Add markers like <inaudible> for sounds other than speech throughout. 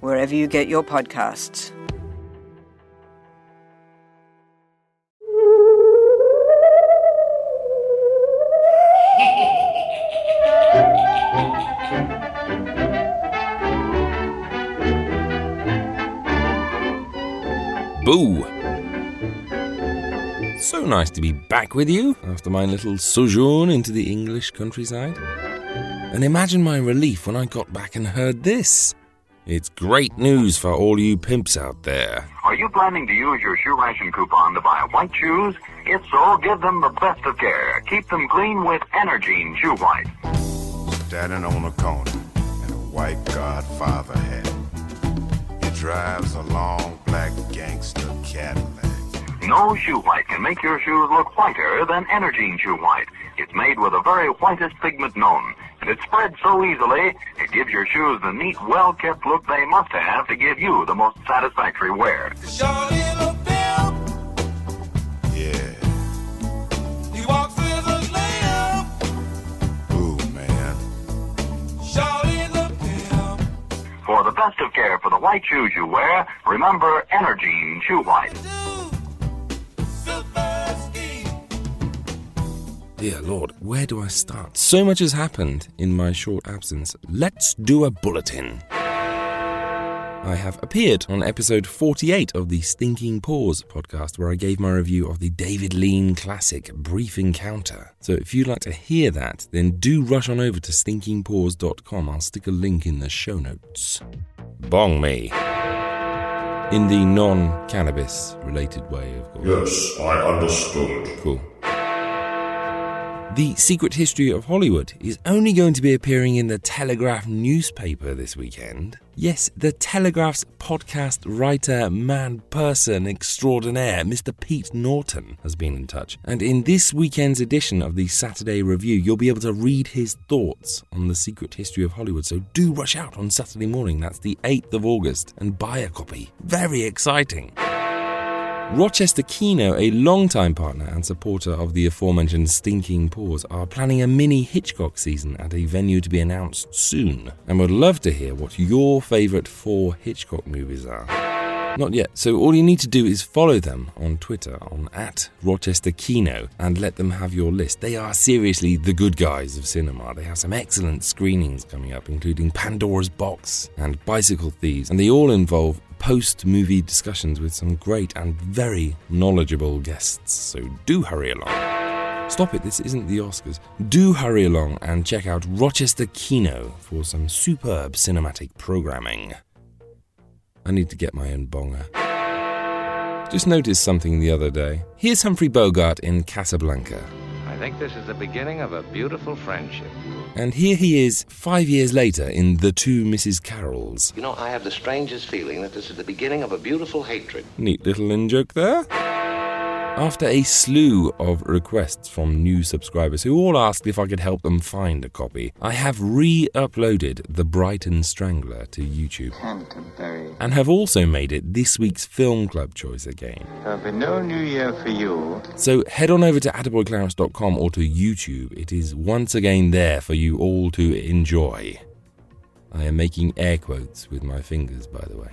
wherever you get your podcasts. <laughs> Boo! So nice to be back with you after my little sojourn into the English countryside. And imagine my relief when I got back and heard this. It's great news for all you pimps out there. Are you planning to use your shoe ration coupon to buy white shoes? If so, give them the best of care. Keep them clean with Energine Shoe White. Standing on a corner in a white Godfather hat. He drives a long black gangster Cadillac. No shoe white can make your shoes look whiter than Energine Shoe White. It's made with the very whitest pigment known, and it spreads so easily, it gives your shoes the neat, well-kept look they must have to give you the most satisfactory wear. Yeah. For the best of care for the white shoes you wear, remember Energine Shoe White. Dear Lord, where do I start? So much has happened in my short absence. Let's do a bulletin. I have appeared on episode 48 of the Stinking Paws podcast, where I gave my review of the David Lean classic Brief Encounter. So if you'd like to hear that, then do rush on over to stinkingpaws.com. I'll stick a link in the show notes. Bong me. In the non cannabis related way, of course. Yes, I understood. Cool. The Secret History of Hollywood is only going to be appearing in the Telegraph newspaper this weekend. Yes, the Telegraph's podcast writer, man, person extraordinaire, Mr. Pete Naughton, has been in touch. And in this weekend's edition of the Saturday Review, you'll be able to read his thoughts on the Secret History of Hollywood. So do rush out on Saturday morning, that's the 8th of August, and buy a copy. Very exciting. Rochester Kino, a longtime partner and supporter of the aforementioned Stinking Paws, are planning a mini Hitchcock season at a venue to be announced soon, and would love to hear what your favourite four Hitchcock movies are. Not yet, so all you need to do is follow them on Twitter on at Rochester Kino and let them have your list. They are seriously the good guys of cinema. They have some excellent screenings coming up, including Pandora's Box and Bicycle Thieves, and they all involve post movie discussions with some great and very knowledgeable guests. So do hurry along. Stop it, this isn't the Oscars. Do hurry along and check out Rochester Kino for some superb cinematic programming. I need to get my own bonger. Just noticed something the other day. Here's Humphrey Bogart in Casablanca. I think this is the beginning of a beautiful friendship. And here he is five years later in The Two Mrs. Carrolls. You know, I have the strangest feeling that this is the beginning of a beautiful hatred. Neat little in joke there. After a slew of requests from new subscribers who all asked if I could help them find a copy, I have re uploaded The Brighton Strangler to YouTube. Canterbury. And have also made it this week's Film Club choice again. There'll be no New Year for you. So head on over to attaboyclarence.com or to YouTube. It is once again there for you all to enjoy. I am making air quotes with my fingers, by the way.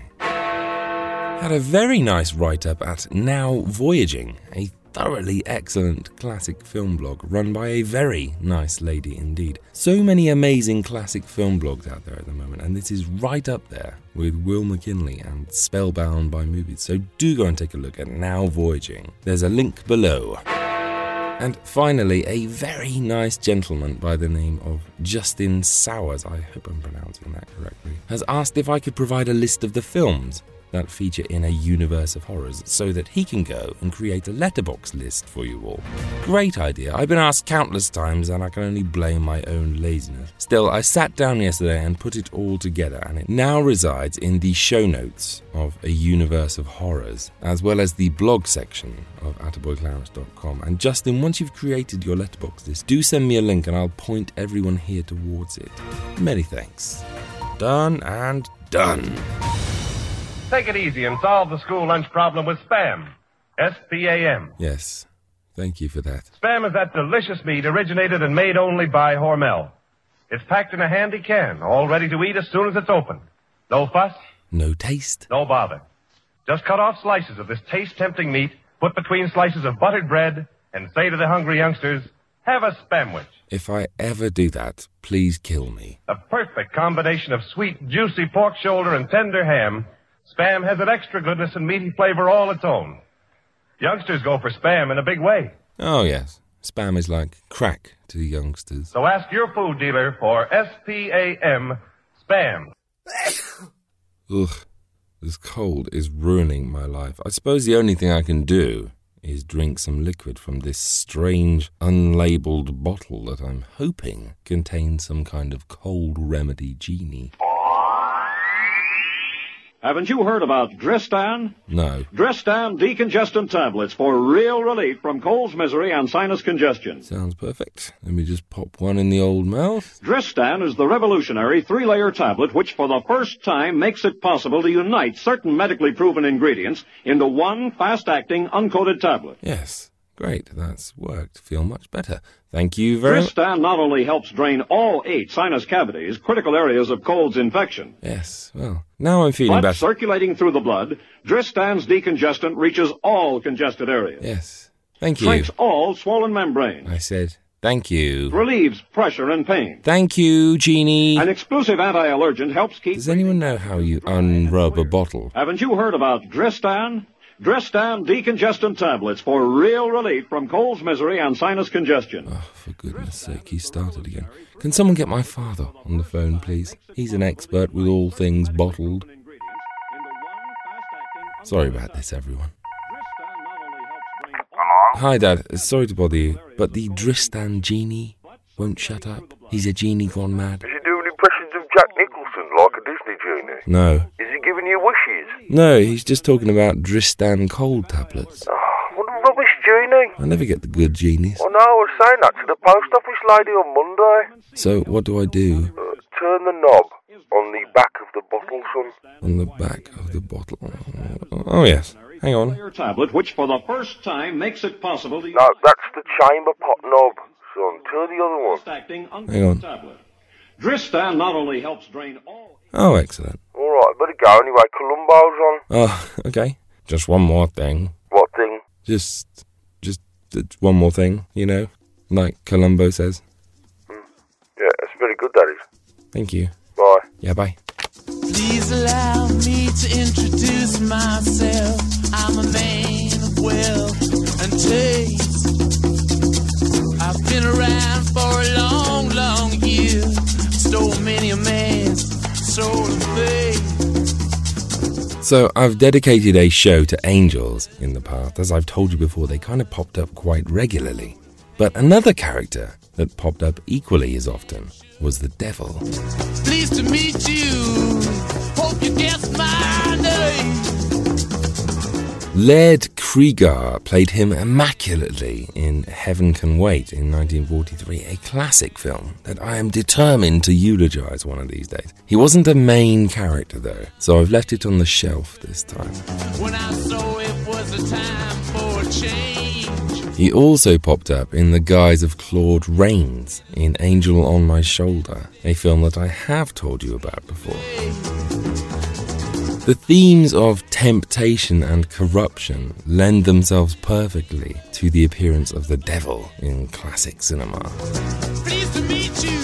Had a very nice write up at Now Voyaging, a thoroughly excellent classic film blog run by a very nice lady indeed. So many amazing classic film blogs out there at the moment, and this is right up there with Will McKinley and Spellbound by Movies. So do go and take a look at Now Voyaging. There's a link below. And finally, a very nice gentleman by the name of Justin Sowers, I hope I'm pronouncing that correctly, has asked if I could provide a list of the films that feature in a universe of horrors so that he can go and create a Letterboxd list for you all. Great idea. I've been asked countless times and I can only blame my own laziness. Still, I sat down yesterday and put it all together and it now resides in the show notes of a universe of horrors, as well as the blog section of attaboyclarence.com. And Justin, once you've created your Letterboxd list, do send me a link and I'll point everyone here towards it. Many thanks. Done and done. Take it easy and solve the school lunch problem with Spam. S-P-A-M. Yes, thank you for that. Spam is that delicious meat originated and made only by Hormel. It's packed in a handy can, all ready to eat as soon as it's opened. No fuss, No taste? no bother. Just cut off slices of this taste-tempting meat, put between slices of buttered bread, and say to the hungry youngsters, have a Spamwich. If I ever do that, please kill me. A perfect combination of sweet, juicy pork shoulder and tender ham. Spam has an extra goodness and meaty flavor all its own. Youngsters go for Spam in a big way. Oh, yes. Spam is like crack to youngsters. So ask your food dealer for S-P-A-M, Spam. Ugh, this cold is ruining my life. I suppose the only thing I can do is drink some liquid from this strange, unlabeled bottle that I'm hoping contains some kind of cold remedy genie. Haven't you heard about Dristan? No. Dristan decongestant tablets for real relief from colds, misery, and sinus congestion. Sounds perfect. Let me just pop one in the old mouth. Dristan is the revolutionary three-layer tablet which for the first time makes it possible to unite certain medically proven ingredients into one fast-acting uncoated tablet. Yes. Great. That's worked. Feel much better. Thank you very much. Dristan not only helps drain all eight sinus cavities, critical areas of cold's infection, Yes. Well, now I'm feeling but better. circulating through the blood, Dristan's decongestant reaches all congested areas, Yes. Thank you. shrinks all swollen membranes, I said, thank you. relieves pressure and pain. Thank you, Genie. An exclusive anti-allergent helps keep. Does anyone know how you unrub a bottle? Haven't you heard about Dristan? Dristan decongestant tablets for real relief from colds, misery, and sinus congestion. Oh, for goodness sake, he started again. Can someone get my father on the phone, please? He's an expert with all things bottled. Sorry about this, everyone. Hi, Dad. Sorry to bother you, but the Dristan genie won't shut up. He's a genie gone mad. Is he doing impressions of Jack Nicholson like a Disney genie? No. Is he giving you wishes? No, he's just talking about Dristan cold tablets. Oh, what a rubbish genie. I never get the good genies. Oh no, I was saying that to the post office lady on Monday. So, what do I do Uh, turn the knob on the back of the bottle, son. on the back of the bottle? Oh, yes. Hang on. Tablet, which for the first time makes it possible to No, that's the chamber pot knob, son. Turn the other one. Hang on. Uncoated tablet. Dristan not only helps drain all. Oh, excellent. Alright, better go anyway. Columbo's on. Oh, <laughs> okay. Just one more thing. What thing? Just, just, just one more thing, you know? Like Columbo says. Hmm. Yeah, it's very good, that is. Thank you. Bye. Yeah, bye. Please allow me to introduce myself. I'm a man of wealth and taste. I've been around for a long, long year. Stole many a man's soul of faith. So, I've dedicated a show to angels in the past. As I've told you before, they kind of popped up quite regularly. But another character that popped up equally as often was the devil. Pleased to meet you. Hope you guessed my name. Laird Cregar played him immaculately in Heaven Can Wait in 1943, a classic film that I am determined to eulogize one of these days. He wasn't a main character though, so I've left it on the shelf this time. When I saw it was a time for change. He also popped up in the guise of Claude Rains in Angel on My Shoulder, a film that I have told you about before. The themes of temptation and corruption lend themselves perfectly to the appearance of the devil in classic cinema. Pleased to meet you.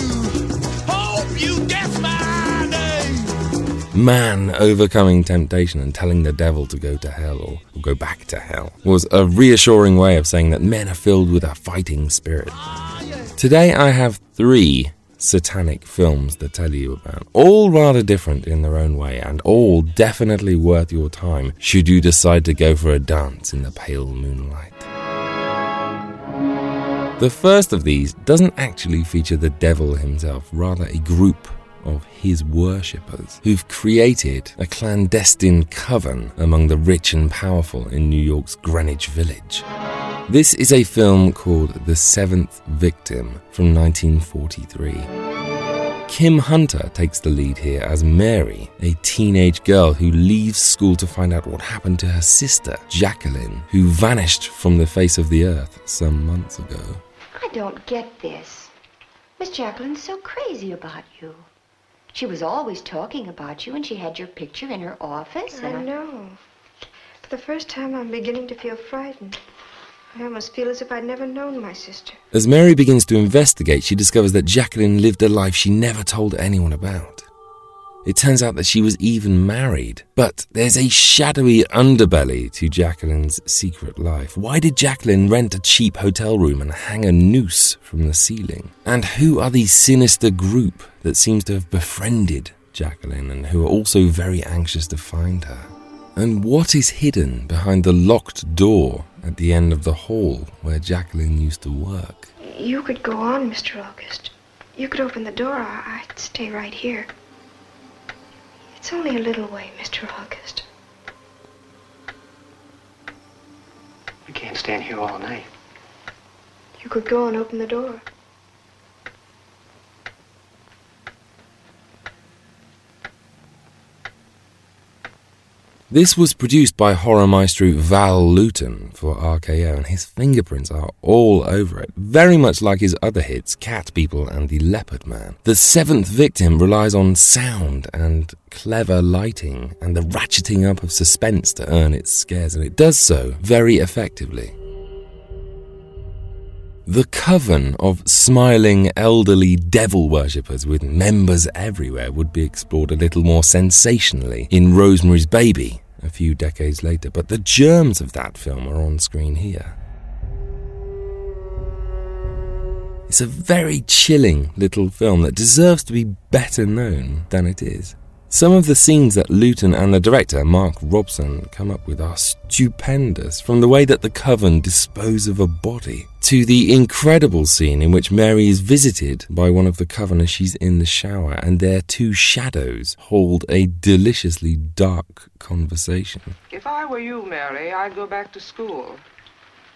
Hope you guessed my name. Man overcoming temptation and telling the devil to go to hell or, or go back to hell was a reassuring way of saying that men are filled with a fighting spirit. Ah, Today I have three satanic films to tell you about. All rather different in their own way, and all definitely worth your time should you decide to go for a dance in the pale moonlight. The first of these doesn't actually feature the devil himself, rather, a group of his worshippers who've created a clandestine coven among the rich and powerful in New York's Greenwich Village. This is a film called The Seventh Victim from 1943. Kim Hunter takes the lead here as Mary, a teenage girl who leaves school to find out what happened to her sister, Jacqueline, who vanished from the face of the earth some months ago. I don't get this. Miss Jacqueline's so crazy about you. She was always talking about you, and she had your picture in her office. I know. For the first time, I'm beginning to feel frightened. I almost feel as if I'd never known my sister. As Mary begins to investigate, she discovers that Jacqueline lived a life she never told anyone about. It turns out that she was even married. But there's a shadowy underbelly to Jacqueline's secret life. Why did Jacqueline rent a cheap hotel room and hang a noose from the ceiling? And who are the sinister group that seems to have befriended Jacqueline and who are also very anxious to find her? And what is hidden behind the locked door at the end of the hall where Jacqueline used to work? You could go on, Mr. August. You could open the door. I- I'd stay right here. It's only a little way, Mr. August. I can't stand here all night. You could go and open the door. This was produced by horror maestro Val Lewton for RKO, and his fingerprints are all over it, very much like his other hits, Cat People and The Leopard Man. The seventh victim relies on sound and clever lighting and the ratcheting up of suspense to earn its scares, and it does so very effectively. The coven of smiling elderly devil worshippers with members everywhere would be explored a little more sensationally in Rosemary's Baby a few decades later, but the germs of that film are on screen here. It's a very chilling little film that deserves to be better known than it is. Some of the scenes that Lewton and the director, Mark Robson, come up with are stupendous, from the way that the coven dispose of a body to the incredible scene in which Mary is visited by one of the coven as she's in the shower, and their two shadows hold a deliciously dark conversation. If I were you, Mary, I'd go back to school.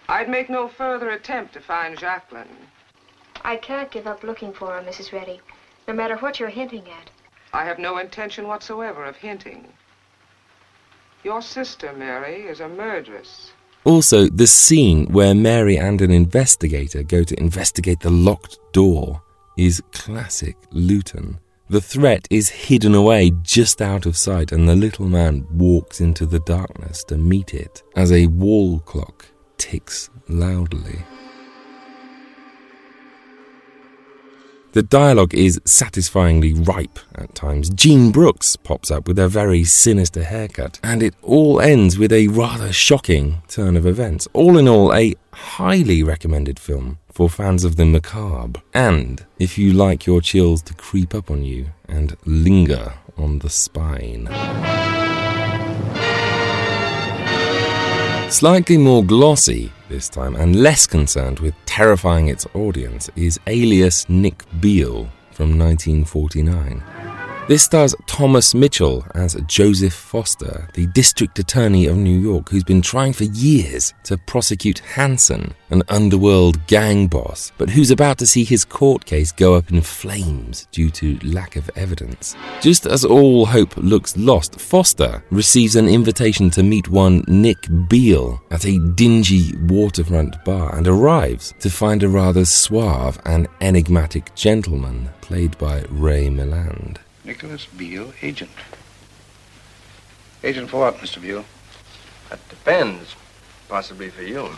I'd make no further attempt to find Jacqueline. I can't give up looking for her, Mrs. Redi, no matter what you're hinting at. I have no intention whatsoever of hinting. Your sister, Mary, is a murderess. Also, the scene where Mary and an investigator go to investigate the locked door is classic Lewton. The threat is hidden away just out of sight, and the little man walks into the darkness to meet it as a wall clock ticks loudly. The dialogue is satisfyingly ripe at times. Jean Brooks pops up with a very sinister haircut, and it all ends with a rather shocking turn of events. All in all, a highly recommended film for fans of the macabre, and if you like your chills to creep up on you and linger on the spine. Slightly more glossy this time and less concerned with terrifying its audience is Alias Nick Beal from 1949. This stars Thomas Mitchell as Joseph Foster, the district attorney of New York who's been trying for years to prosecute Hanson, an underworld gang boss, but who's about to see his court case go up in flames due to lack of evidence. Just as all hope looks lost, Foster receives an invitation to meet one Nick Beal at a dingy waterfront bar and arrives to find a rather suave and enigmatic gentleman played by Ray Milland. Nicholas Beal, agent. Agent for what, Mr. Beal? That depends. Possibly for you.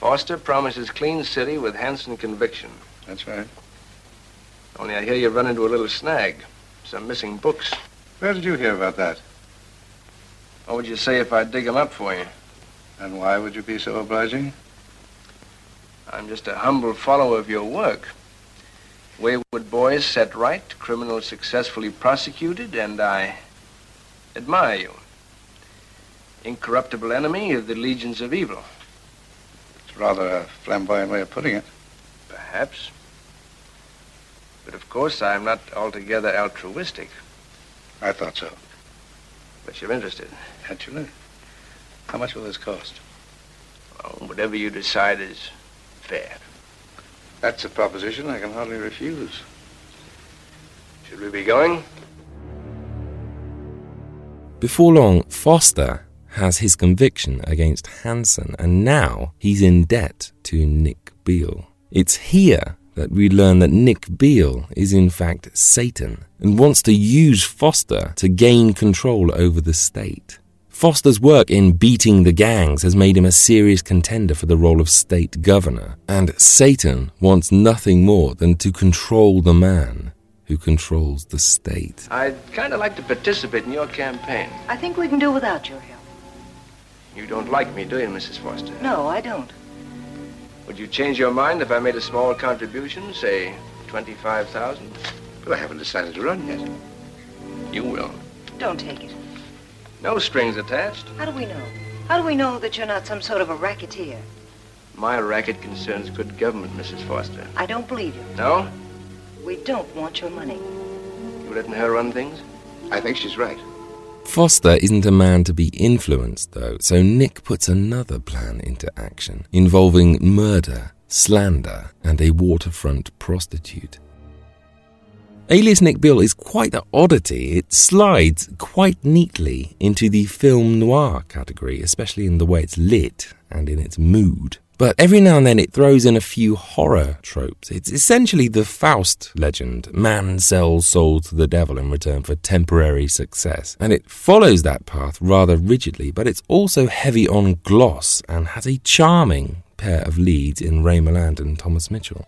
Foster promises clean city with Hanson conviction. That's right. Only I hear you run into a little snag. Some missing books. Where did you hear about that? What would you say if I dig them up for you? And why would you be so obliging? I'm just a humble follower of your work. Wayward boys set right, criminals successfully prosecuted, and I admire you. Incorruptible enemy of the legions of evil. It's rather a flamboyant way of putting it. Perhaps. But of course, I'm not altogether altruistic. I thought so. But you're interested. Naturally. How much will this cost? Well, whatever you decide is fair. That's a proposition I can hardly refuse. Should we be going? Before long, Foster has his conviction against Hanson, and now he's in debt to Nick Beal. It's here that we learn that Nick Beal is in fact Satan and wants to use Foster to gain control over the state. Foster's work in beating the gangs has made him a serious contender for the role of state governor, and Satan wants nothing more than to control the man who controls the state. I'd kind of like to participate in your campaign. I think we can do without your help. You don't like me, do you, Mrs. Foster? No, I don't. Would you change your mind if I made a small contribution, say 25,000? But I haven't decided to run yet. You will. Don't take it. No strings attached. How do we know? How do we know that you're not some sort of a racketeer? My racket concerns good government, Mrs. Foster. I don't believe you. No? We don't want your money. You letting her run things? I think she's right. Foster isn't a man to be influenced, though, so Nick puts another plan into action involving murder, slander, and a waterfront prostitute. Alias Nick Beal is quite an oddity. It slides quite neatly into the film noir category, especially in the way it's lit and in its mood. But every now and then it throws in a few horror tropes. It's essentially the Faust legend man sells soul to the devil in return for temporary success. And it follows that path rather rigidly, but it's also heavy on gloss and has a charming pair of leads in Ray Milland and Thomas Mitchell.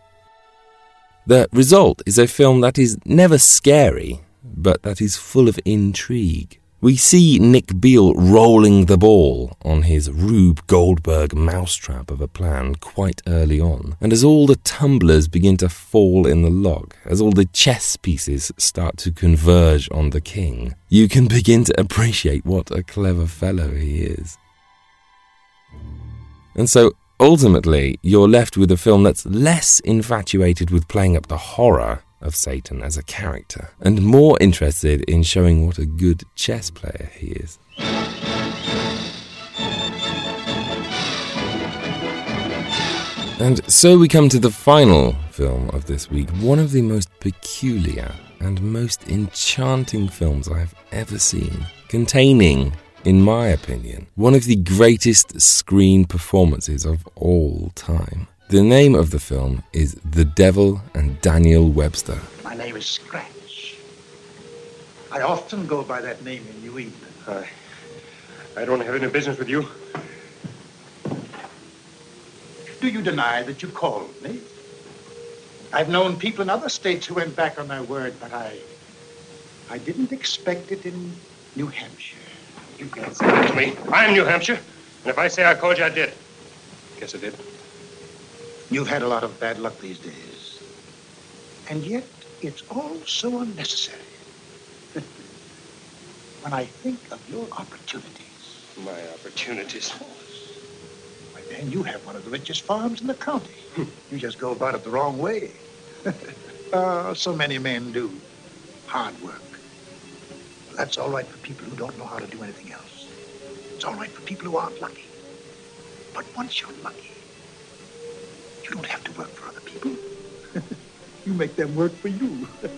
The result is a film that is never scary, but that is full of intrigue. We see Nick Beal rolling the ball on his Rube Goldberg mousetrap of a plan quite early on. And as all the tumblers begin to fall in the log, as all the chess pieces start to converge on the king, you can begin to appreciate what a clever fellow he is. And so ultimately, you're left with a film that's less infatuated with playing up the horror of Satan as a character, and more interested in showing what a good chess player he is. And so we come to the final film of this week, one of the most peculiar and most enchanting films I have ever seen, containing, in my opinion, one of the greatest screen performances of all time. The name of the film is The Devil and Daniel Webster. My name is Scratch. I often go by that name in New England. I, I don't have any business with you. Do you deny that you called me? I've known people in other states who went back on their word, but I, I didn't expect it in New Hampshire. You can't say that to me. I'm New Hampshire. And if I say I called you, I did. Guess I did. You've had a lot of bad luck these days. And yet, it's all so unnecessary. <laughs> when I think of your opportunities. My opportunities? Why, man, you have one of the richest farms in the county. you just go about it the wrong way. uh, <laughs> so many men do. Hard work. That's all right for people who don't know how to do anything else. It's all right for people who aren't lucky. But once you're lucky, you don't have to work for other people. <laughs> you make them work for you. <laughs>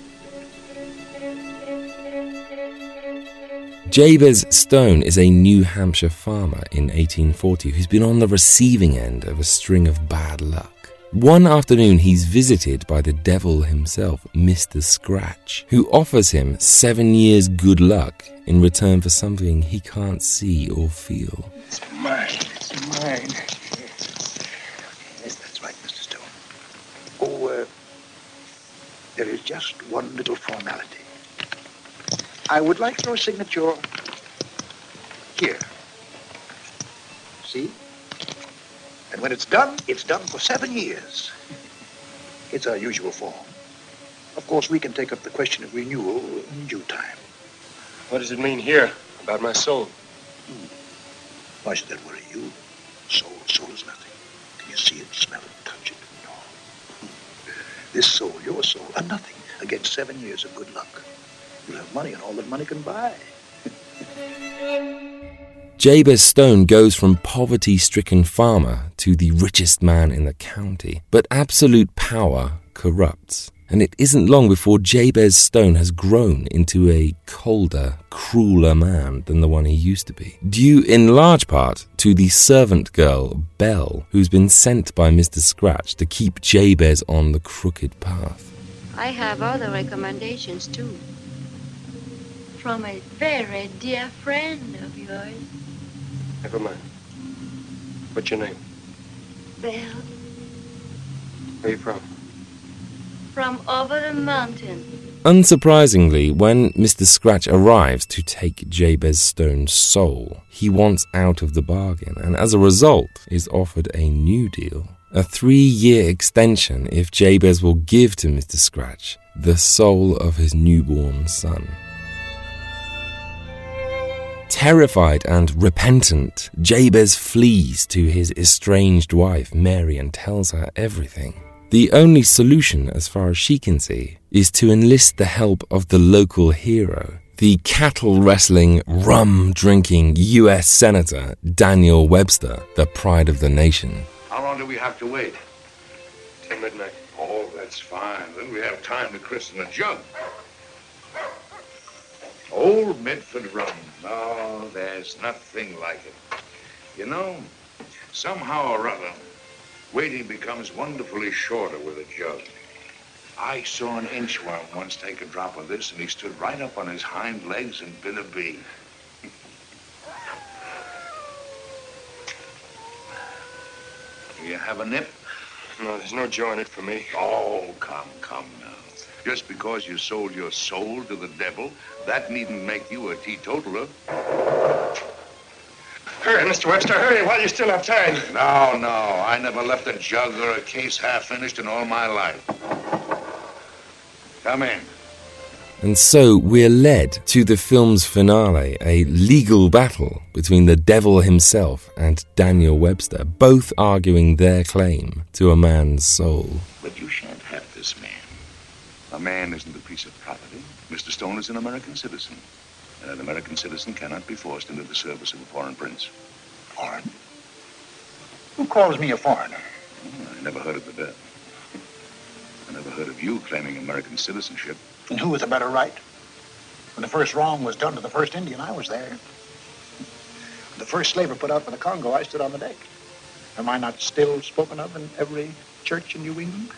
Jabez Stone is a New Hampshire farmer in 1840 who's been on the receiving end of a string of bad luck. One afternoon, he's visited by the devil himself, Mr. Scratch, who offers him seven years' good luck in return for something he can't see or feel. It's mine. It's mine. Yes, that's right, Mr. Stone. Oh, uh, there is just one little formality. I would like your signature here. See? And when it's done, it's done for seven years. It's our usual form. Of course, we can take up the question of renewal in due time. What does it mean here about my soul? Hmm. Why should that worry you? Soul, soul is nothing. Can you see it, smell it, touch it? No. Hmm. This soul, your soul, are nothing against seven years of good luck. You'll have money and all that money can buy. <laughs> Jabez Stone goes from poverty stricken farmer to the richest man in the county. But absolute power corrupts. And it isn't long before Jabez Stone has grown into a colder, crueler man than the one he used to be. Due in large part to the servant girl, Belle, who's been sent by Mr. Scratch to keep Jabez on the crooked path. I have other recommendations too. From a very dear friend of yours. Never mind. What's your name? Belle, Where are you from? from over the mountain. Unsurprisingly, when Mr. Scratch arrives to take Jabez Stone's soul, he wants out of the bargain and as a result is offered a new deal. A three year extension if Jabez will give to Mr. Scratch the soul of his newborn son. Terrified and repentant, Jabez flees to his estranged wife, Mary, and tells her everything. The only solution, as far as she can see, is to enlist the help of the local hero, the cattle wrestling, rum drinking US Senator Daniel Webster, the pride of the nation. How long do we have to wait? Till midnight. Oh, that's fine. Then we have time to christen a jug. Old Medford rum. Oh, there's nothing like it. You know, somehow or other, waiting becomes wonderfully shorter with a jug. I saw an inchworm once take a drop of this, and he stood right up on his hind legs and bit a bee. Do you have a nip? No, there's no joy in it for me. Oh, come, come. Just because you sold your soul to the devil, that needn't make you a teetotaler. Hurry, Mr. Webster, hurry while you still have time. No, no. I never left a jug or a case half finished in all my life. Come in. And so we're led to the film's finale, a legal battle between the devil himself and Daniel Webster, both arguing their claim to a man's soul. But you shan't have this man. A man isn't a piece of property. Mr. Stone is an American citizen. And an American citizen cannot be forced into the service of a foreign prince. Foreign? Who calls me a foreigner? Oh, I never heard of the dead. <laughs> I never heard of you claiming American citizenship. And who with a better right? When the first wrong was done to the first Indian, I was there. When the first slaver put out for the Congo, I stood on the deck. Am I not still spoken of in every church in New England?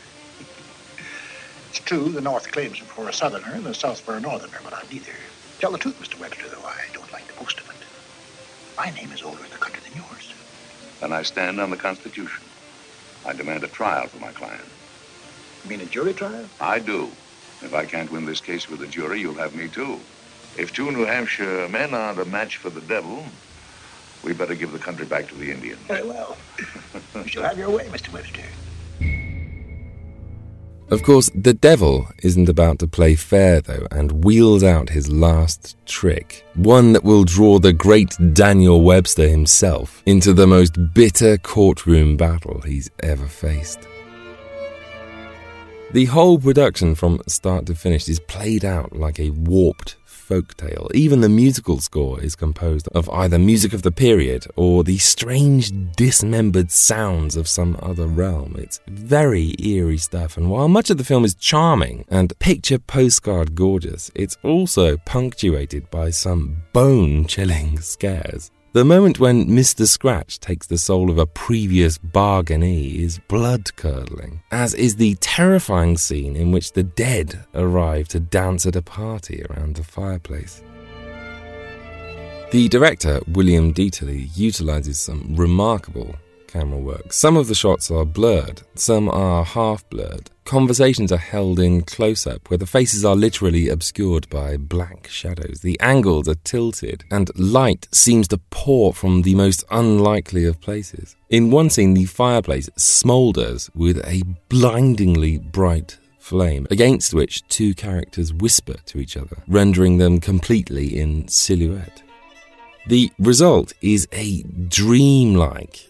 It's true, the North claims me for a Southerner and the South for a Northerner, but I'm neither. Tell the truth, Mr. Webster, though I don't like the boast of it. My name is older in the country than yours. Then I stand on the Constitution. I demand a trial for my client. You mean a jury trial? I do. If I can't win this case with a jury, you'll have me too. If two New Hampshire men aren't a match for the devil, we better give the country back to the Indians. Very well. <laughs> you shall have your way, Mr. Webster. Of course, the devil isn't about to play fair, though, and wheels out his last trick. One that will draw the great Daniel Webster himself into the most bitter courtroom battle he's ever faced. The whole production from start to finish is played out like a warped folktale. Even the musical score is composed of either music of the period or the strange dismembered sounds of some other realm. It's very eerie stuff, and while much of the film is charming and picture postcard gorgeous, it's also punctuated by some bone chilling scares. The moment when Mr. Scratch takes the soul of a previous bargainee is blood curdling, as is the terrifying scene in which the dead arrive to dance at a party around the fireplace. The director, William Dieterle, utilizes some remarkable camera work. Some of the shots are blurred, some are half blurred. Conversations are held in close up, where the faces are literally obscured by black shadows. The angles are tilted, and light seems to pour from the most unlikely of places. In one scene, the fireplace smoulders with a blindingly bright flame, against which two characters whisper to each other, rendering them completely in silhouette. The result is a dreamlike,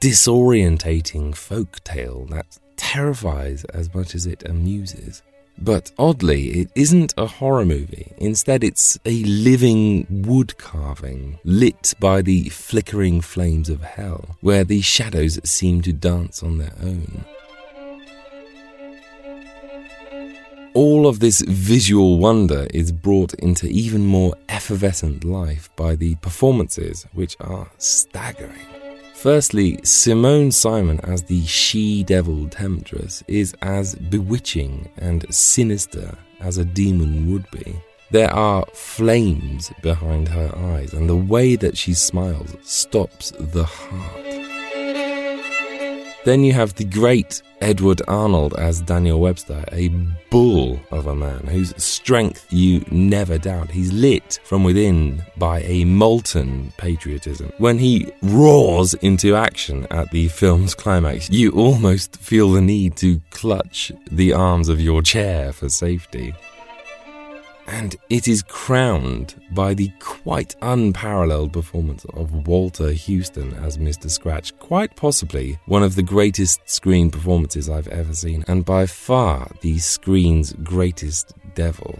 disorientating folk tale that terrifies as much as it amuses. But oddly, it isn't a horror movie. Instead, it's a living wood carving lit by the flickering flames of hell, where the shadows seem to dance on their own. All of this visual wonder is brought into even more effervescent life by the performances, which are staggering. Firstly, Simone Simon as the she devil temptress is as bewitching and sinister as a demon would be. There are flames behind her eyes, and the way that she smiles stops the heart. Then you have the great Edward Arnold as Daniel Webster, a bull of a man whose strength you never doubt. He's lit from within by a molten patriotism. When he roars into action at the film's climax, you almost feel the need to clutch the arms of your chair for safety and it is crowned by the quite unparalleled performance of Walter Huston as Mr. Scratch, quite possibly one of the greatest screen performances I've ever seen, and by far the screen's greatest devil.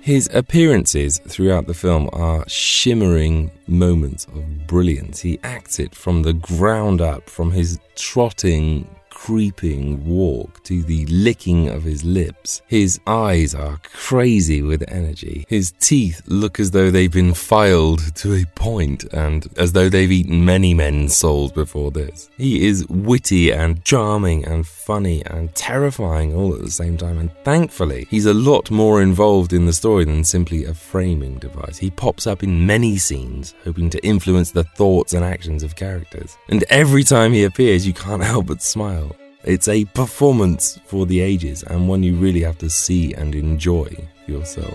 His appearances throughout the film are shimmering moments of brilliance. He acts it from the ground up, from his trotting, creeping walk to the licking of his lips. His eyes are crazy with energy. His teeth look as though they've been filed to a point and as though they've eaten many men's souls before this. He is witty and charming and funny and terrifying all at the same time, and thankfully, he's a lot more involved in the story than simply a framing device. He pops up in many scenes, hoping to influence the thoughts and actions of characters. And every time he appears, you can't <laughs> help but smile. It's a performance for the ages and one you really have to see and enjoy yourself.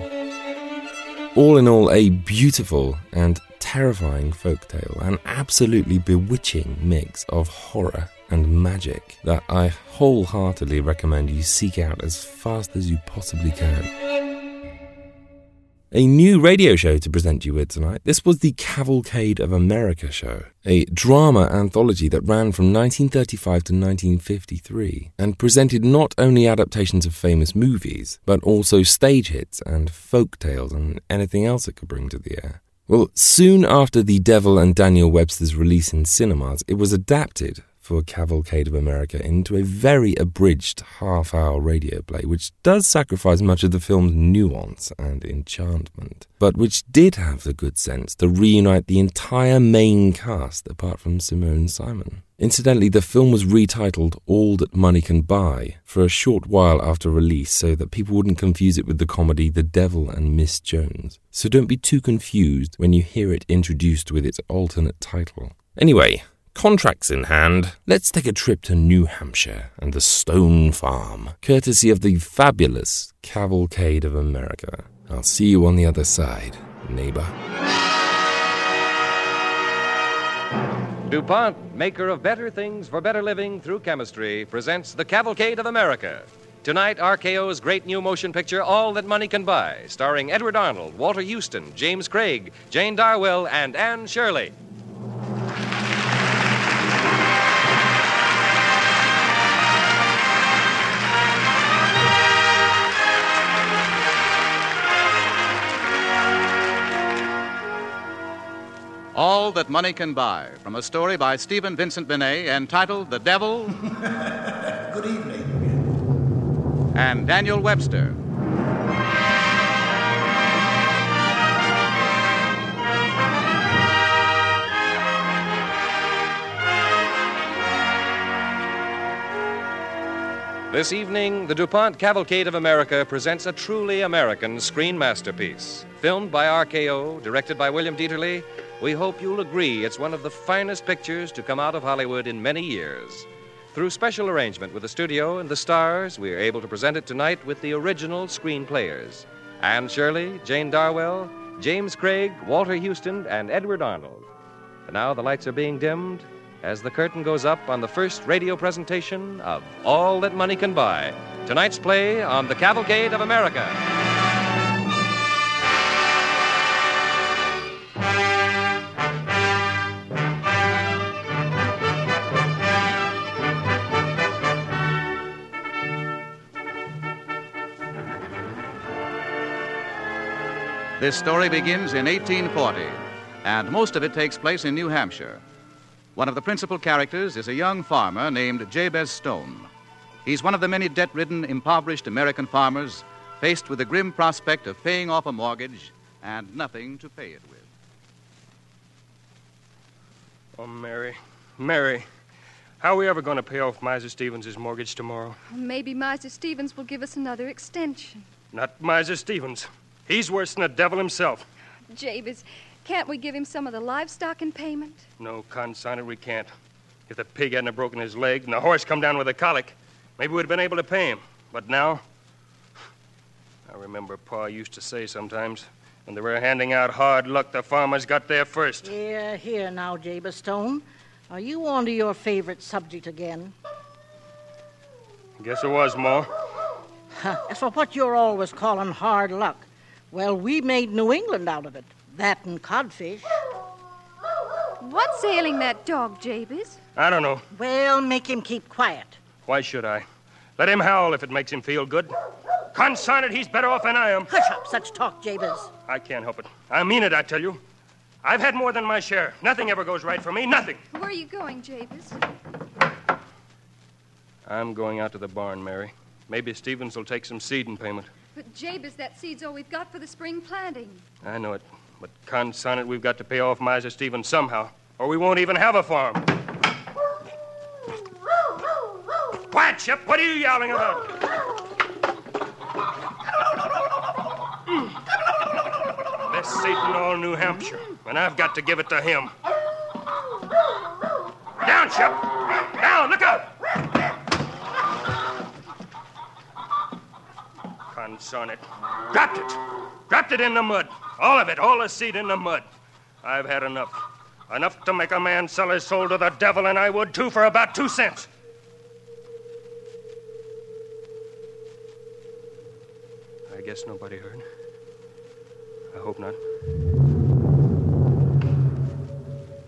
All in all, a beautiful and terrifying folktale, an absolutely bewitching mix of horror and magic that I wholeheartedly recommend you seek out as fast as you possibly can a new radio show to present you with tonight. This was the Cavalcade of America show, a drama anthology that ran from 1935 to 1953 and presented not only adaptations of famous movies, but also stage hits and folk tales and anything else it could bring to the air. Well, soon after The Devil and Daniel Webster's release in cinemas, it was adapted for Cavalcade of America into a very abridged half hour radio play, which does sacrifice much of the film's nuance and enchantment, but which did have the good sense to reunite the entire main cast apart from Simone Simon. Incidentally, the film was retitled All That Money Can Buy for a short while after release so that people wouldn't confuse it with the comedy The Devil and Miss Jones. So don't be too confused when you hear it introduced with its alternate title. Anyway, Contracts in hand, let's take a trip to New Hampshire and the Stone Farm, courtesy of the fabulous Cavalcade of America. I'll see you on the other side, neighbor. DuPont, maker of better things for better living through chemistry, presents the Cavalcade of America. Tonight, RKO's great new motion picture, All That Money Can Buy, starring Edward Arnold, Walter Huston, James Craig, Jane Darwell, and Anne Shirley. All That Money Can Buy, from a story by Stephen Vincent Benet entitled The Devil. <laughs> Good evening. And Daniel Webster. This evening, the DuPont Cavalcade of America presents a truly American screen masterpiece. Filmed by RKO, directed by William Dieterle, we hope you'll agree it's one of the finest pictures to come out of Hollywood in many years. Through special arrangement with the studio and the stars, we are able to present it tonight with the original screen players Anne Shirley, Jane Darwell, James Craig, Walter Huston, and Edward Arnold. And now the lights are being dimmed. As the curtain goes up on the first radio presentation of All That Money Can Buy. Tonight's play on the Cavalcade of America. This story begins in 1840, and most of it takes place in New Hampshire. One of the principal characters is a young farmer named Jabez Stone. He's one of the many debt ridden, impoverished American farmers faced with the grim prospect of paying off a mortgage and nothing to pay it with. Oh, Mary, Mary, how are we ever going to pay off Miser Stevens' mortgage tomorrow? Maybe Miser Stevens will give us another extension. Not Miser Stevens. He's worse than the devil himself. Jabez, can't we give him some of the livestock in payment? No, consignor, we can't. If the pig hadn't have broken his leg and the horse come down with a colic, maybe we'd have been able to pay him. But now, I remember Pa used to say sometimes, when they were handing out hard luck, the farmers got there first. Here, here now, Jabez Stone. Are you on to your favorite subject again? Guess it was, Ma. As for what you're always calling hard luck, well, we made New England out of it. That and codfish. What's ailing that dog, Jabez? I don't know. Well, make him keep quiet. Why should I? Let him howl if it makes him feel good. Consign it, he's better off than I am. Hush up, such talk, Jabez. I can't help it. I mean it, I tell you. I've had more than my share. Nothing ever goes right for me. Nothing. Where are you going, Jabez? I'm going out to the barn, Mary. Maybe Stevens will take some seed in payment. But, Jabez, that seed's all we've got for the spring planting. I know it. But consign it, we've got to pay off Miser Stevens somehow, or we won't even have a farm. Quiet, Chip. What are you yowling about? Best seat in all New Hampshire, and I've got to give it to him. Down, Chip. Down, look out. Consign it. Dropped it. Dropped it in the mud. All of it, all the seed in the mud. I've had enough. Enough to make a man sell his soul to the devil, and I would too for about two cents. I guess nobody heard. I hope not.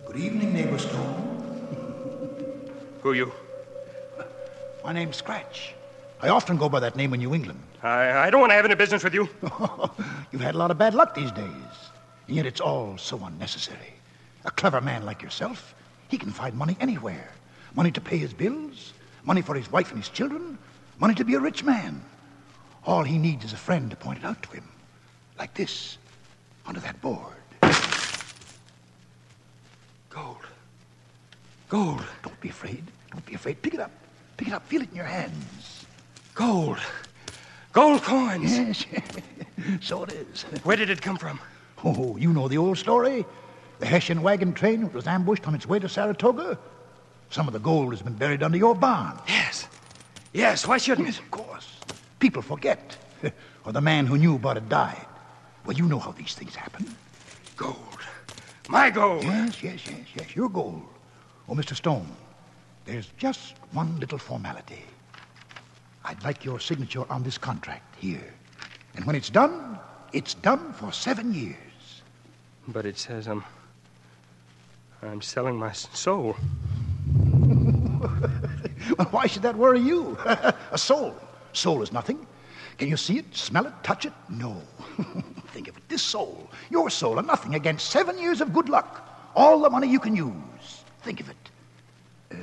Good evening, neighbor Stone. <laughs> Who are you? My name's Scratch. I often go by that name in New England. I, I don't want to have any business with you. <laughs> You've had a lot of bad luck these days. And yet it's all so unnecessary. A clever man like yourself, he can find money anywhere. Money to pay his bills, money for his wife and his children, money to be a rich man. All he needs is a friend to point it out to him. Like this, under that board. Gold. Gold. Don't be afraid. Don't be afraid. Pick it up. Pick it up. Feel it in your hands. Gold. Gold coins. Yes, so it is. Where did it come from? Oh, you know the old story? The Hessian wagon train was ambushed on its way to Saratoga? Some of the gold has been buried under your barn. Yes. Yes, why shouldn't Yes, of course. People forget. <laughs> or the man who knew about it died. Well, you know how these things happen. Gold. My gold. Yes, yes, yes, yes, your gold. Oh, Mr. Stone, there's just one little formality. I'd like your signature on this contract here. And when it's done, it's done for seven years. But it says I'm. I'm selling my soul. <laughs> well, why should that worry you? <laughs> a soul. Soul is nothing. Can you see it, smell it, touch it? No. <laughs> Think of it. This soul, your soul, are nothing against seven years of good luck. All the money you can use. Think of it. Uh,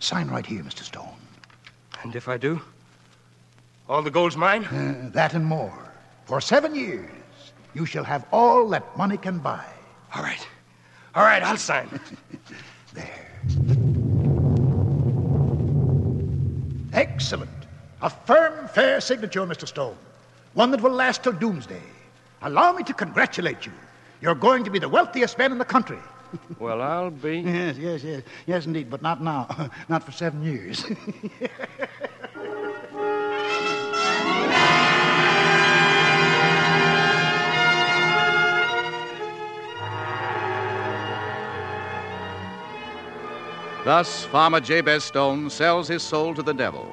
sign right here, Mr. Stone. And if I do? All the gold's mine? Uh, that and more. For seven years, you shall have all that money can buy. All right. All right, I'll sign. <laughs> There. Excellent. A firm, fair signature, Mr. Stone. One that will last till doomsday. Allow me to congratulate you. You're going to be the wealthiest man in the country. <laughs> well, I'll be. Yes, yes, yes. Yes, indeed, but not now. <laughs> not for seven years. Thus, Farmer Jabez Stone sells his soul to the devil.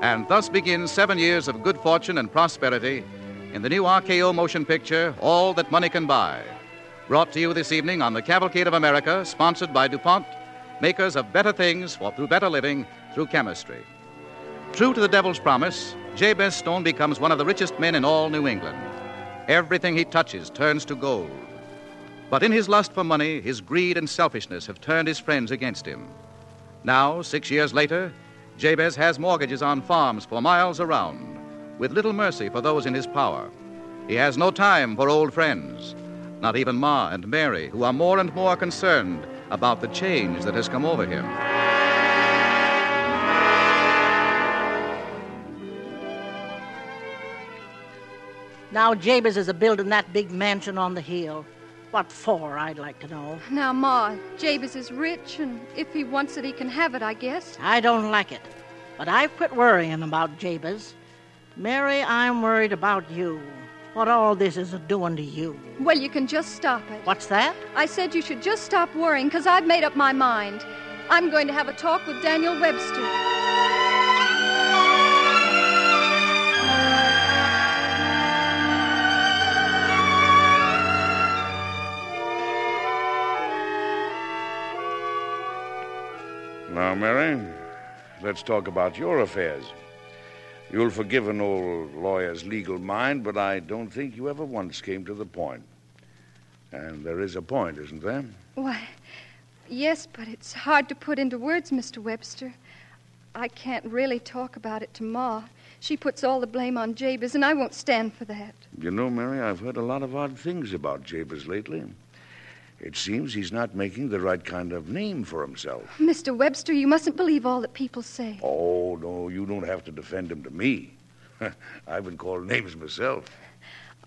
And thus begins seven years of good fortune and prosperity in the new RKO motion picture, All That Money Can Buy. Brought to you this evening on the Cavalcade of America, sponsored by DuPont, makers of better things for through better living through chemistry. True to the devil's promise, Jabez Stone becomes one of the richest men in all New England. Everything he touches turns to gold. But in his lust for money, his greed and selfishness have turned his friends against him. Now, six years later, Jabez has mortgages on farms for miles around, with little mercy for those in his power. He has no time for old friends, not even Ma and Mary, who are more and more concerned about the change that has come over him. Now Jabez is a building that big mansion on the hill. What for, I'd like to know. Now, Ma, Jabez is rich, and if he wants it, he can have it, I guess. I don't like it. But I've quit worrying about Jabez. Mary, I'm worried about you. What all this is doing to you. Well, you can just stop it. What's that? I said you should just stop worrying, because I've made up my mind. I'm going to have a talk with Daniel Webster. Now, Mary, let's talk about your affairs. You'll forgive an old lawyer's legal mind, but I don't think you ever once came to the point. And there is a point, isn't there? Why, yes, but it's hard to put into words, Mr. Webster. I can't really talk about it to Ma. She puts all the blame on Jabez, and I won't stand for that. You know, Mary, I've heard a lot of odd things about Jabez lately. It seems he's not making the right kind of name for himself. Mr. Webster, you mustn't believe all that people say. Oh, no, you don't have to defend him to me. I've been called names myself.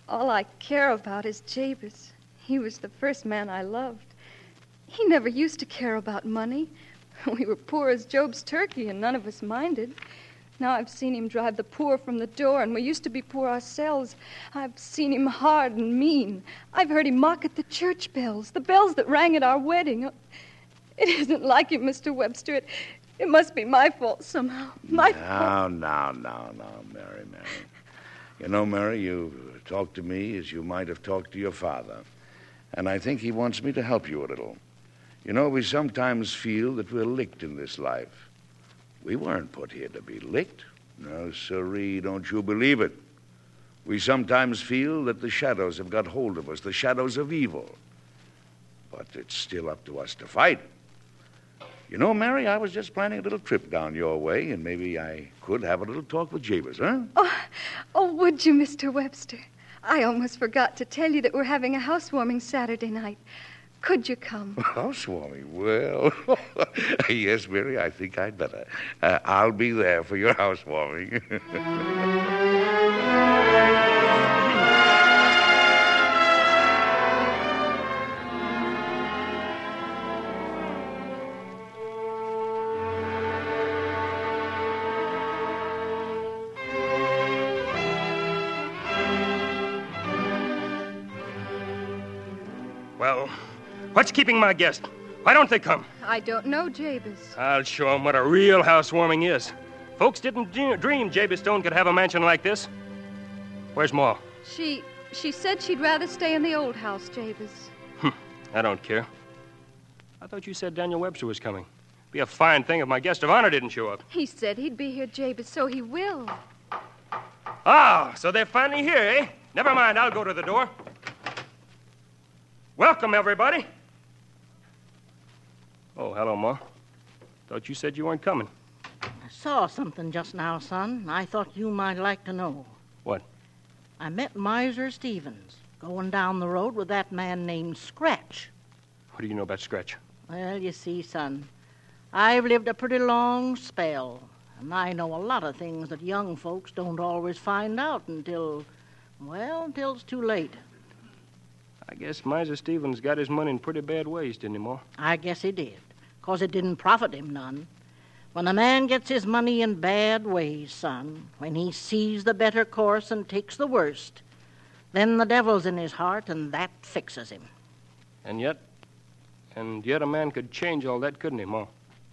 All I care about is Jabez. He was the first man I loved. He never used to care about money. <laughs> We were poor as Job's turkey, and none of us minded. Now I've seen him drive the poor from the door, and we used to be poor ourselves. I've seen him hard and mean. I've heard him mock at the church bells, the bells that rang at our wedding. It isn't like him, Mr. Webster. It, it must be my fault somehow. My fault. Now, now, now, now, Mary, Mary. You know, Mary, you talk to me as you might have talked to your father. And I think he wants me to help you a little. You know, we sometimes feel that we're licked in this life. We weren't put here to be licked. No, siree, don't you believe it. We sometimes feel that the shadows have got hold of us, the shadows of evil. But it's still up to us to fight. You know, Mary, I was just planning a little trip down your way, and maybe I could have a little talk with Jabez, huh? Oh, oh, would you, Mr. Webster? I almost forgot to tell you that we're having a housewarming Saturday night. Could you come? Housewarming? Well, <laughs> yes, Mary, I think I'd better. Uh, I'll be there for your housewarming. <laughs> what's keeping my guest? Why don't they come? I don't know, Jabez. I'll show 'em what a real housewarming is. Folks didn't dream Jabez Stone could have a mansion like this. Where's Ma? She she said she'd rather stay in the old house, Jabez. I don't care. I thought you said Daniel Webster was coming. Be a fine thing if my guest of honor didn't show up. He said he'd be here, Jabez, so he will. Ah, so they're finally here, eh? Never mind, I'll go to the door. Welcome, everybody. Oh, hello, Ma. Thought you said you weren't coming. I saw something just now, son. I thought you might like to know. What? I met Miser Stevens going down the road with that man named Scratch. What do you know about Scratch? Well, you see, son, I've lived a pretty long spell, and I know a lot of things that young folks don't always find out until, well, until it's too late. I guess Miser Stevens got his money in pretty bad ways, didn't he, Ma? I guess he did, 'cause it didn't profit him none. When a man gets his money in bad ways, son, when he sees the better course and takes the worst, then the devil's in his heart, and that fixes him. And yet, and yet a man could change all that, couldn't he, Ma?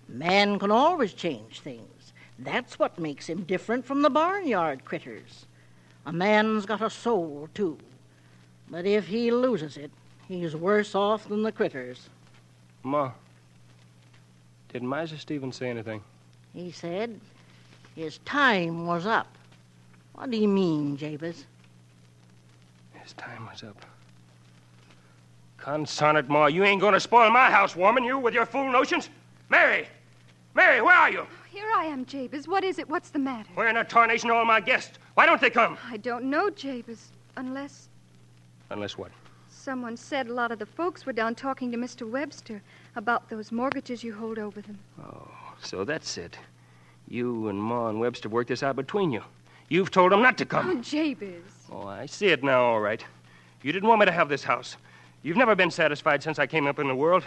Man can always change things. That's what makes him different from the barnyard critters. A man's got a soul, too. But if he loses it, he's worse off than the critters. Ma, did Miser Stevens say anything? He said his time was up. What do you mean, Jabez? His time was up. Consarn it, Ma, you ain't gonna spoil my housewarming, you, with your fool notions. Mary! Mary, where are you? Oh, here I am, Jabez. What is it? What's the matter? Where in the tarnation are all my guests? Why don't they come? I don't know, Jabez. Unless Unless what? someone said a lot of the folks were down talking to Mr. Webster about those mortgages you hold over them. Oh, so that's it. You and Ma and Webster worked this out between you. You've told them not to come. Oh, Jabez. Oh, I see it now, all right. You didn't want me to have this house. You've never been satisfied since I came up in the world.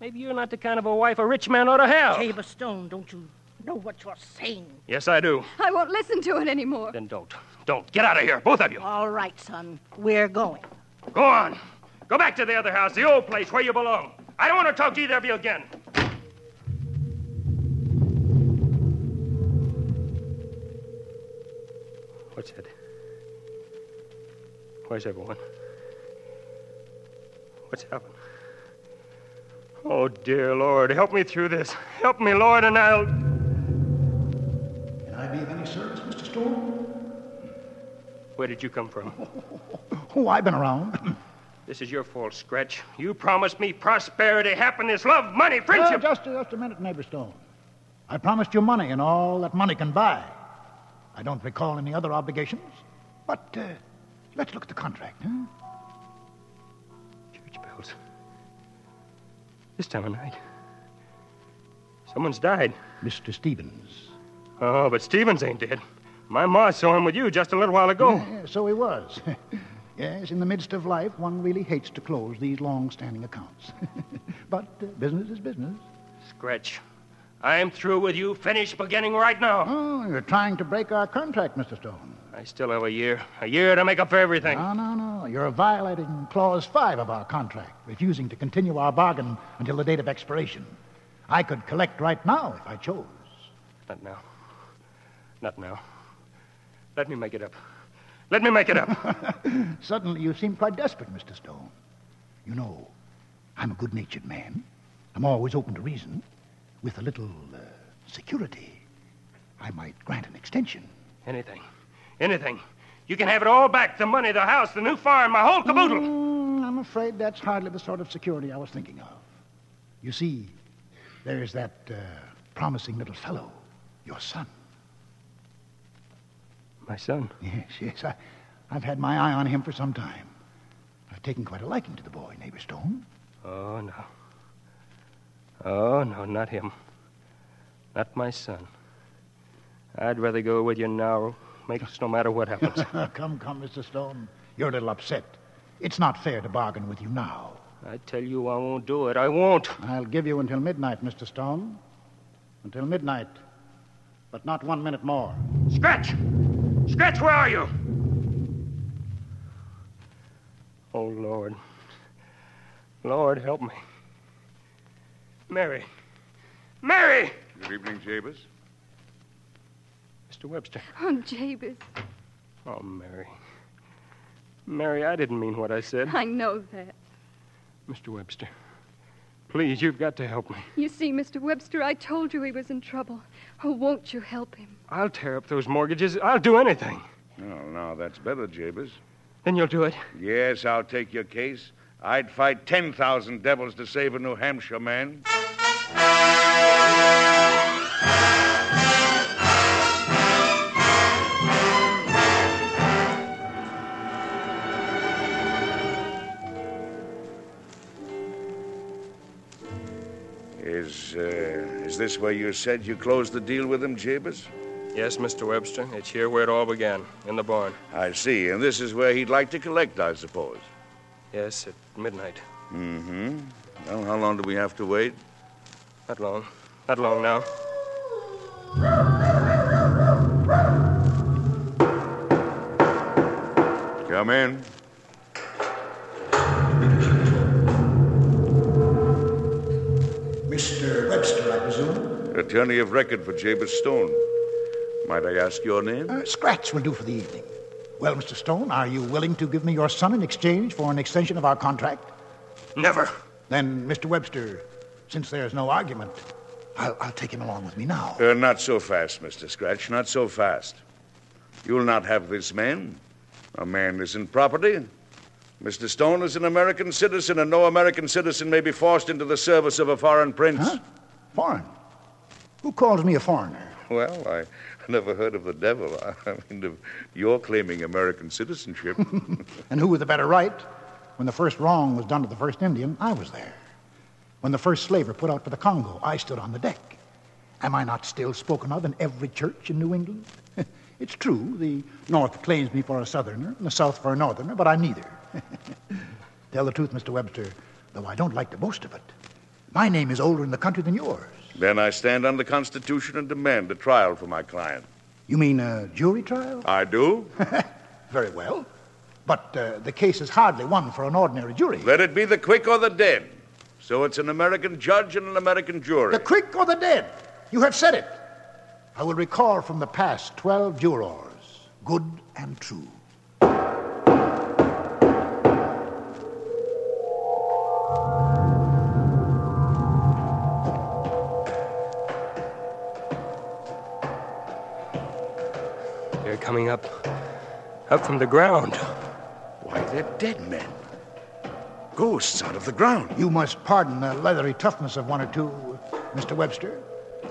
Maybe you're not the kind of a wife a rich man ought to have. Jabez Stone, don't you know what you're saying? Yes, I do. I won't listen to it anymore. Then don't. Don't. Get out of here, both of you. All right, son. We're going. Go on. Go back to the other house, the old place where you belong. I don't want to talk to either of you again. What's that? Where's everyone? What's happened? Oh, dear Lord, help me through this. Help me, Lord, and I'll. Can I be of any service, Mr. Stone? Where did you come from? <laughs> Oh, I've been around. This is your fault, Scratch. You promised me prosperity, happiness, love, money, friendship. Just, just a minute, neighbor Stone. I promised you money and all that money can buy. I don't recall any other obligations. But uh, let's look at the contract, huh? Church bells. This time of night. Someone's died. Mr. Stevens. Oh, but Stevens ain't dead. My ma saw him with you just a little while ago. Yeah, so he was. <laughs> yes, in the midst of life, one really hates to close these long-standing accounts. <laughs> but uh, business is business. Scratch. I'm through with you. Finish beginning right now. Oh, you're trying to break our contract, Mr. Stone. I still have a year. A year to make up for everything. No, no, no. You're violating Clause 5 of our contract, refusing to continue our bargain until the date of expiration. I could collect right now if I chose. Not now. Not now. Let me make it up. Let me make it up. <laughs> Suddenly, you seem quite desperate, Mr. Stone. You know, I'm a good natured man. I'm always open to reason. With a little uh, security, I might grant an extension. Anything. Anything. You can have it all back the money, the house, the new farm, my whole caboodle. Mm, I'm afraid that's hardly the sort of security I was thinking of. You see, there's that uh, promising little fellow, your son. My son? Yes, yes. I, I've had my eye on him for some time. I've taken quite a liking to the boy, neighbor Stone. Oh, no. Oh, no, not him. Not my son. I'd rather go with you now, makes no matter what happens. <laughs> come, come, Mr. Stone. You're a little upset. It's not fair to bargain with you now. I tell you, I won't do it. I won't. I'll give you until midnight, Mr. Stone. Until midnight. But not one minute more. Scratch! Scratch, where are you? Oh, Lord. Lord, help me. Mary. Mary! Good evening, Jabez. Mr. Webster. Oh, Jabez. Oh, Mary. Mary, I didn't mean what I said. I know that. Mr. Webster, please, you've got to help me. You see, Mr. Webster, I told you he was in trouble. Oh, won't you help him? I'll tear up those mortgages. I'll do anything. Oh, now that's better, Jabez. Then you'll do it? Yes, I'll take your case. I'd fight 10,000 devils to save a New Hampshire man. Is, uh, is this where you said you closed the deal with him, Jabez? Yes, Mr. Webster. It's here where it all began, in the barn. I see. And this is where he'd like to collect, I suppose. Yes, at midnight. Mm-hmm. Well, how long do we have to wait? Not long. Not long now. Come in. Attorney of record for Jabez Stone. Might I ask your name? Uh, scratch will do for the evening. Well, Mr. Stone, are you willing to give me your son in exchange for an extension of our contract? Never. Then, Mr. Webster, since there's no argument, I'll, I'll take him along with me now. Uh, not so fast, Mr. Scratch, not so fast. You'll not have this man. A man isn't property. Mr. Stone is an American citizen, and no American citizen may be forced into the service of a foreign prince. Huh? Foreign? Who calls me a foreigner? Well, I never heard of the devil. I mean, you're claiming American citizenship. <laughs> and who with the better right? When the first wrong was done to the first Indian, I was there. When the first slaver put out for the Congo, I stood on the deck. Am I not still spoken of in every church in New England? <laughs> it's true, the North claims me for a Southerner and the South for a Northerner, but I'm neither. <laughs> Tell the truth, Mr. Webster, though I don't like to boast of it. My name is older in the country than yours. Then I stand on the Constitution and demand a trial for my client. You mean a jury trial? I do. <laughs> Very well. But uh, the case is hardly one for an ordinary jury. Let it be the quick or the dead. So it's an American judge and an American jury. The quick or the dead? You have said it. I will recall from the past 12 jurors, good and true. Up from the ground. Why, they're dead men. Ghosts out of the ground. You must pardon the leathery toughness of one or two, Mr. Webster.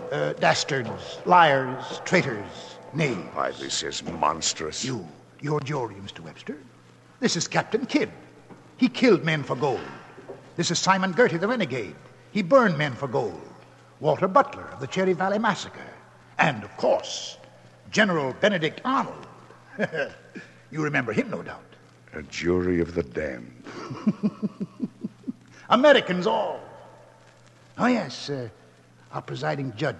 Uh, dastards, liars, traitors, knaves. Why, this is monstrous. You, your jury, Mr. Webster. This is Captain Kidd. He killed men for gold. This is Simon Girty, the renegade. He burned men for gold. Walter Butler of the Cherry Valley Massacre. And, of course, General Benedict Arnold. <laughs> you remember him, no doubt. A jury of the damned. <laughs> Americans all. Oh, yes, uh, our presiding judge,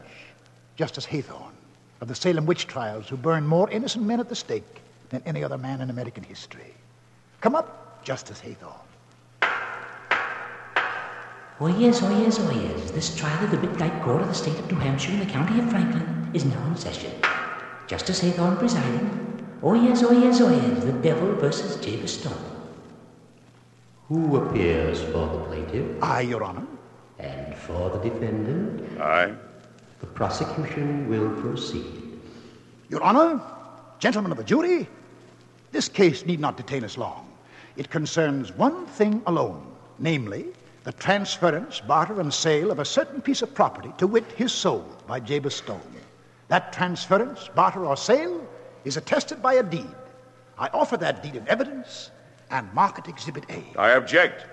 Justice Hathorne, of the Salem witch trials, who burned more innocent men at the stake than any other man in American history. Come up, Justice Hathorne. Oh, yes, oh, yes, oh, yes. This trial of the Midnight Court of the state of New Hampshire in the county of Franklin is now in session. Justice Hathorne presiding. Oh, yes, oh, yes, oh, yes. The devil versus Jabez Stone. Who appears for the plaintiff? I, Your Honor. And for the defendant? I. The prosecution will proceed. Your Honor, gentlemen of the jury, this case need not detain us long. It concerns one thing alone, namely, the transference, barter, and sale of a certain piece of property, to wit, his soul, by Jabez Stone. That transference, barter, or sale is attested by a deed. I offer that deed in evidence and mark it Exhibit A. I object.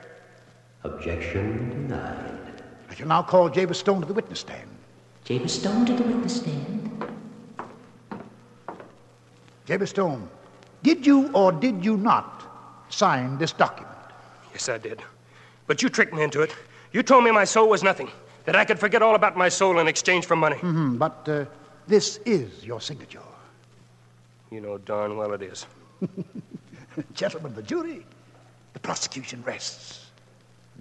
Objection denied. I shall now call Jabez Stone to the witness stand. Jabez Stone to the witness stand. Jabez Stone, did you or did you not sign this document? Yes, I did. But you tricked me into it. You told me my soul was nothing, that I could forget all about my soul in exchange for money. Mm-hmm, but uh, this is your signature. You know darn well it is. <laughs> Gentlemen of the jury, the prosecution rests.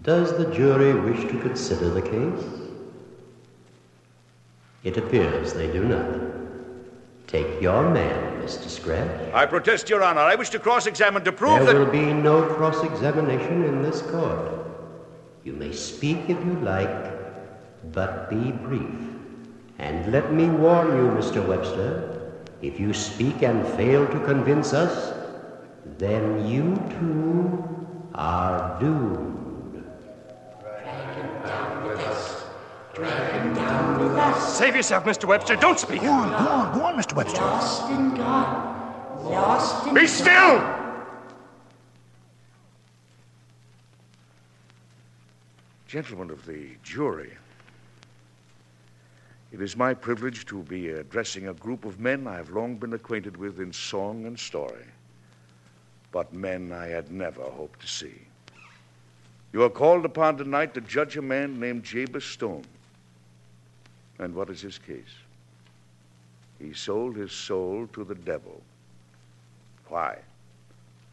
Does the jury wish to consider the case? It appears they do not. Take your man, Mr. Scratch. I protest, Your Honor. I wish to cross examine to prove there that. There will be no cross examination in this court. You may speak if you like, but be brief. And let me warn you, Mr. Webster, if you speak and fail to convince us, then you too are doomed. Drag him down with us. Drag him down with us. Save yourself, Mr. Webster. Don't speak. Go on, go on, go on, Mr. Webster. Lost in God. Lost in Be still! Gentlemen of the jury, it is my privilege to be addressing a group of men I have long been acquainted with in song and story, but men I had never hoped to see. You are called upon tonight to judge a man named Jabez Stone. And what is his case? He sold his soul to the devil. Why?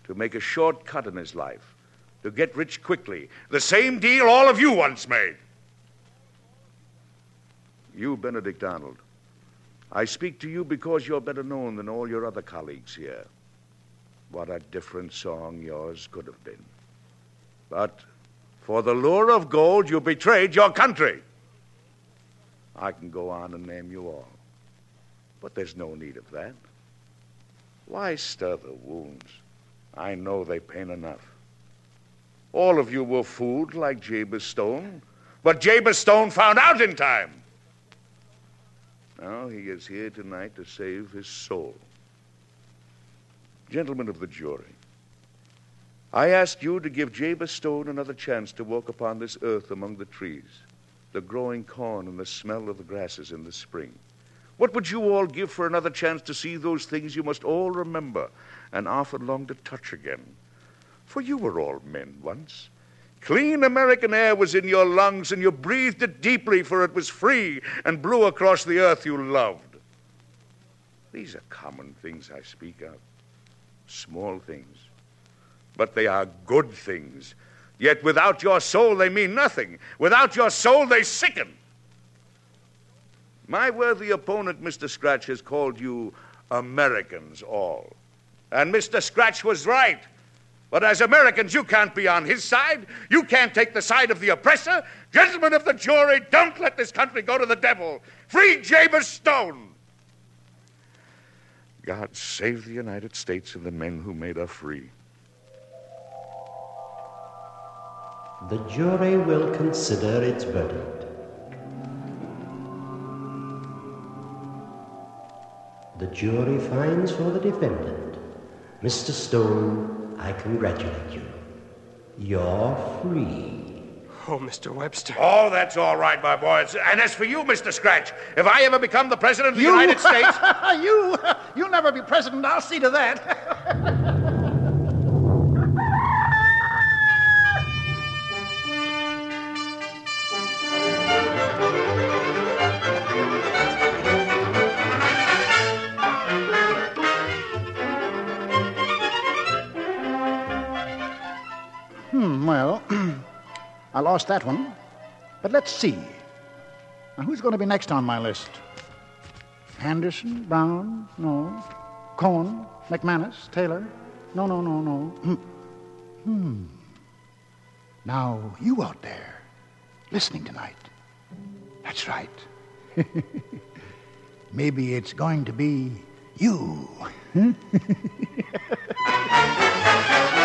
To make a shortcut in his life, to get rich quickly. The same deal all of you once made. You, Benedict Arnold. I speak to you because you're better known than all your other colleagues here. What a different song yours could have been. But for the lure of gold, you betrayed your country. I can go on and name you all. But there's no need of that. Why stir the wounds? I know they pain enough. All of you were fooled like Jabez Stone, but Jabez Stone found out in time. Now he is here tonight to save his soul. Gentlemen of the jury, I ask you to give Jabez Stone another chance to walk upon this earth among the trees, the growing corn and the smell of the grasses in the spring. What would you all give for another chance to see those things you must all remember and often long to touch again? For you were all men once. Clean American air was in your lungs, and you breathed it deeply, for it was free and blew across the earth you loved. These are common things I speak of, small things. But they are good things. Yet without your soul, they mean nothing. Without your soul, they sicken. My worthy opponent, Mr. Scratch, has called you Americans all. And Mr. Scratch was right. But as Americans, you can't be on his side. You can't take the side of the oppressor. Gentlemen of the jury, don't let this country go to the devil. Free Jabez Stone. God save the United States and the men who made her free. The jury will consider its verdict. The jury finds for the defendant. Mr. Stone, I congratulate you. You're free. Oh, Mr. Webster. Oh, that's all right, my boy. It's- And as for you, Mr. Scratch, if I ever become the President of the You- United <laughs> States. you, <laughs> you'll never be president. I'll see to that. <laughs> well, <clears throat> I lost that one. But let's see. Now, who's going to be next on my list? Anderson, Brown, no. Cohen, McManus, Taylor. No, no, no, no. <clears throat> Hmm. Now, you out there, listening tonight. That's right. <laughs> Maybe it's going to be you. <laughs> <laughs>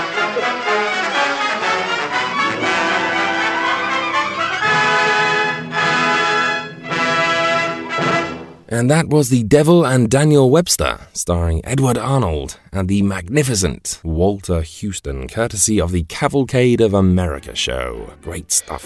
And that was The Devil and Daniel Webster, starring Edward Arnold and the magnificent Walter Huston, courtesy of the Cavalcade of America show. Great stuff.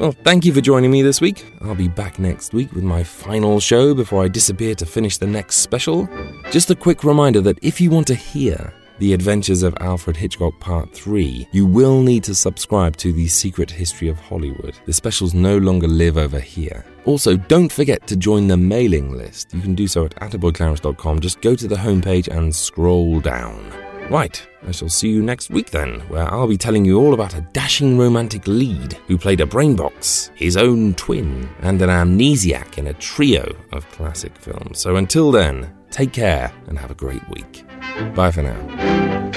Well, thank you for joining me this week. I'll be back next week with my final show before I disappear to finish the next special. Just a quick reminder that if you want to hear the Adventures of Alfred Hitchcock Part 3, you will need to subscribe to The Secret History of Hollywood. The specials no longer live over here. Also, don't forget to join the mailing list. You can do so at attaboyclarence.com. Just go to the homepage and scroll down. Right, I shall see you next week then, where I'll be telling you all about a dashing romantic lead who played a brainbox, his own twin, and an amnesiac in a trio of classic films. So until then, take care and have a great week. Bye for now.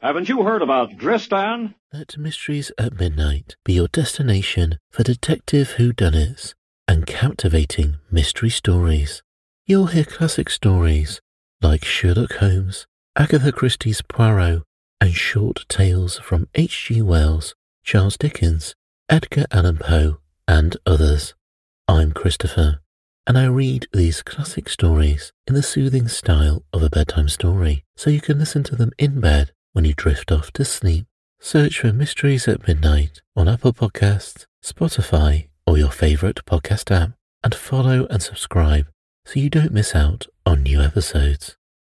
Haven't you heard about Dristan? Let Mysteries at Midnight be your destination for detective whodunits and captivating mystery stories. You'll hear classic stories like Sherlock Holmes, Agatha Christie's Poirot, and short tales from H.G. Wells, Charles Dickens, Edgar Allan Poe, and others. I'm Christopher, and I read these classic stories in the soothing style of a bedtime story, so you can listen to them in bed when you drift off to sleep. Search for Mysteries at Midnight on Apple Podcasts, Spotify, or your favorite podcast app, and follow and subscribe so you don't miss out on new episodes.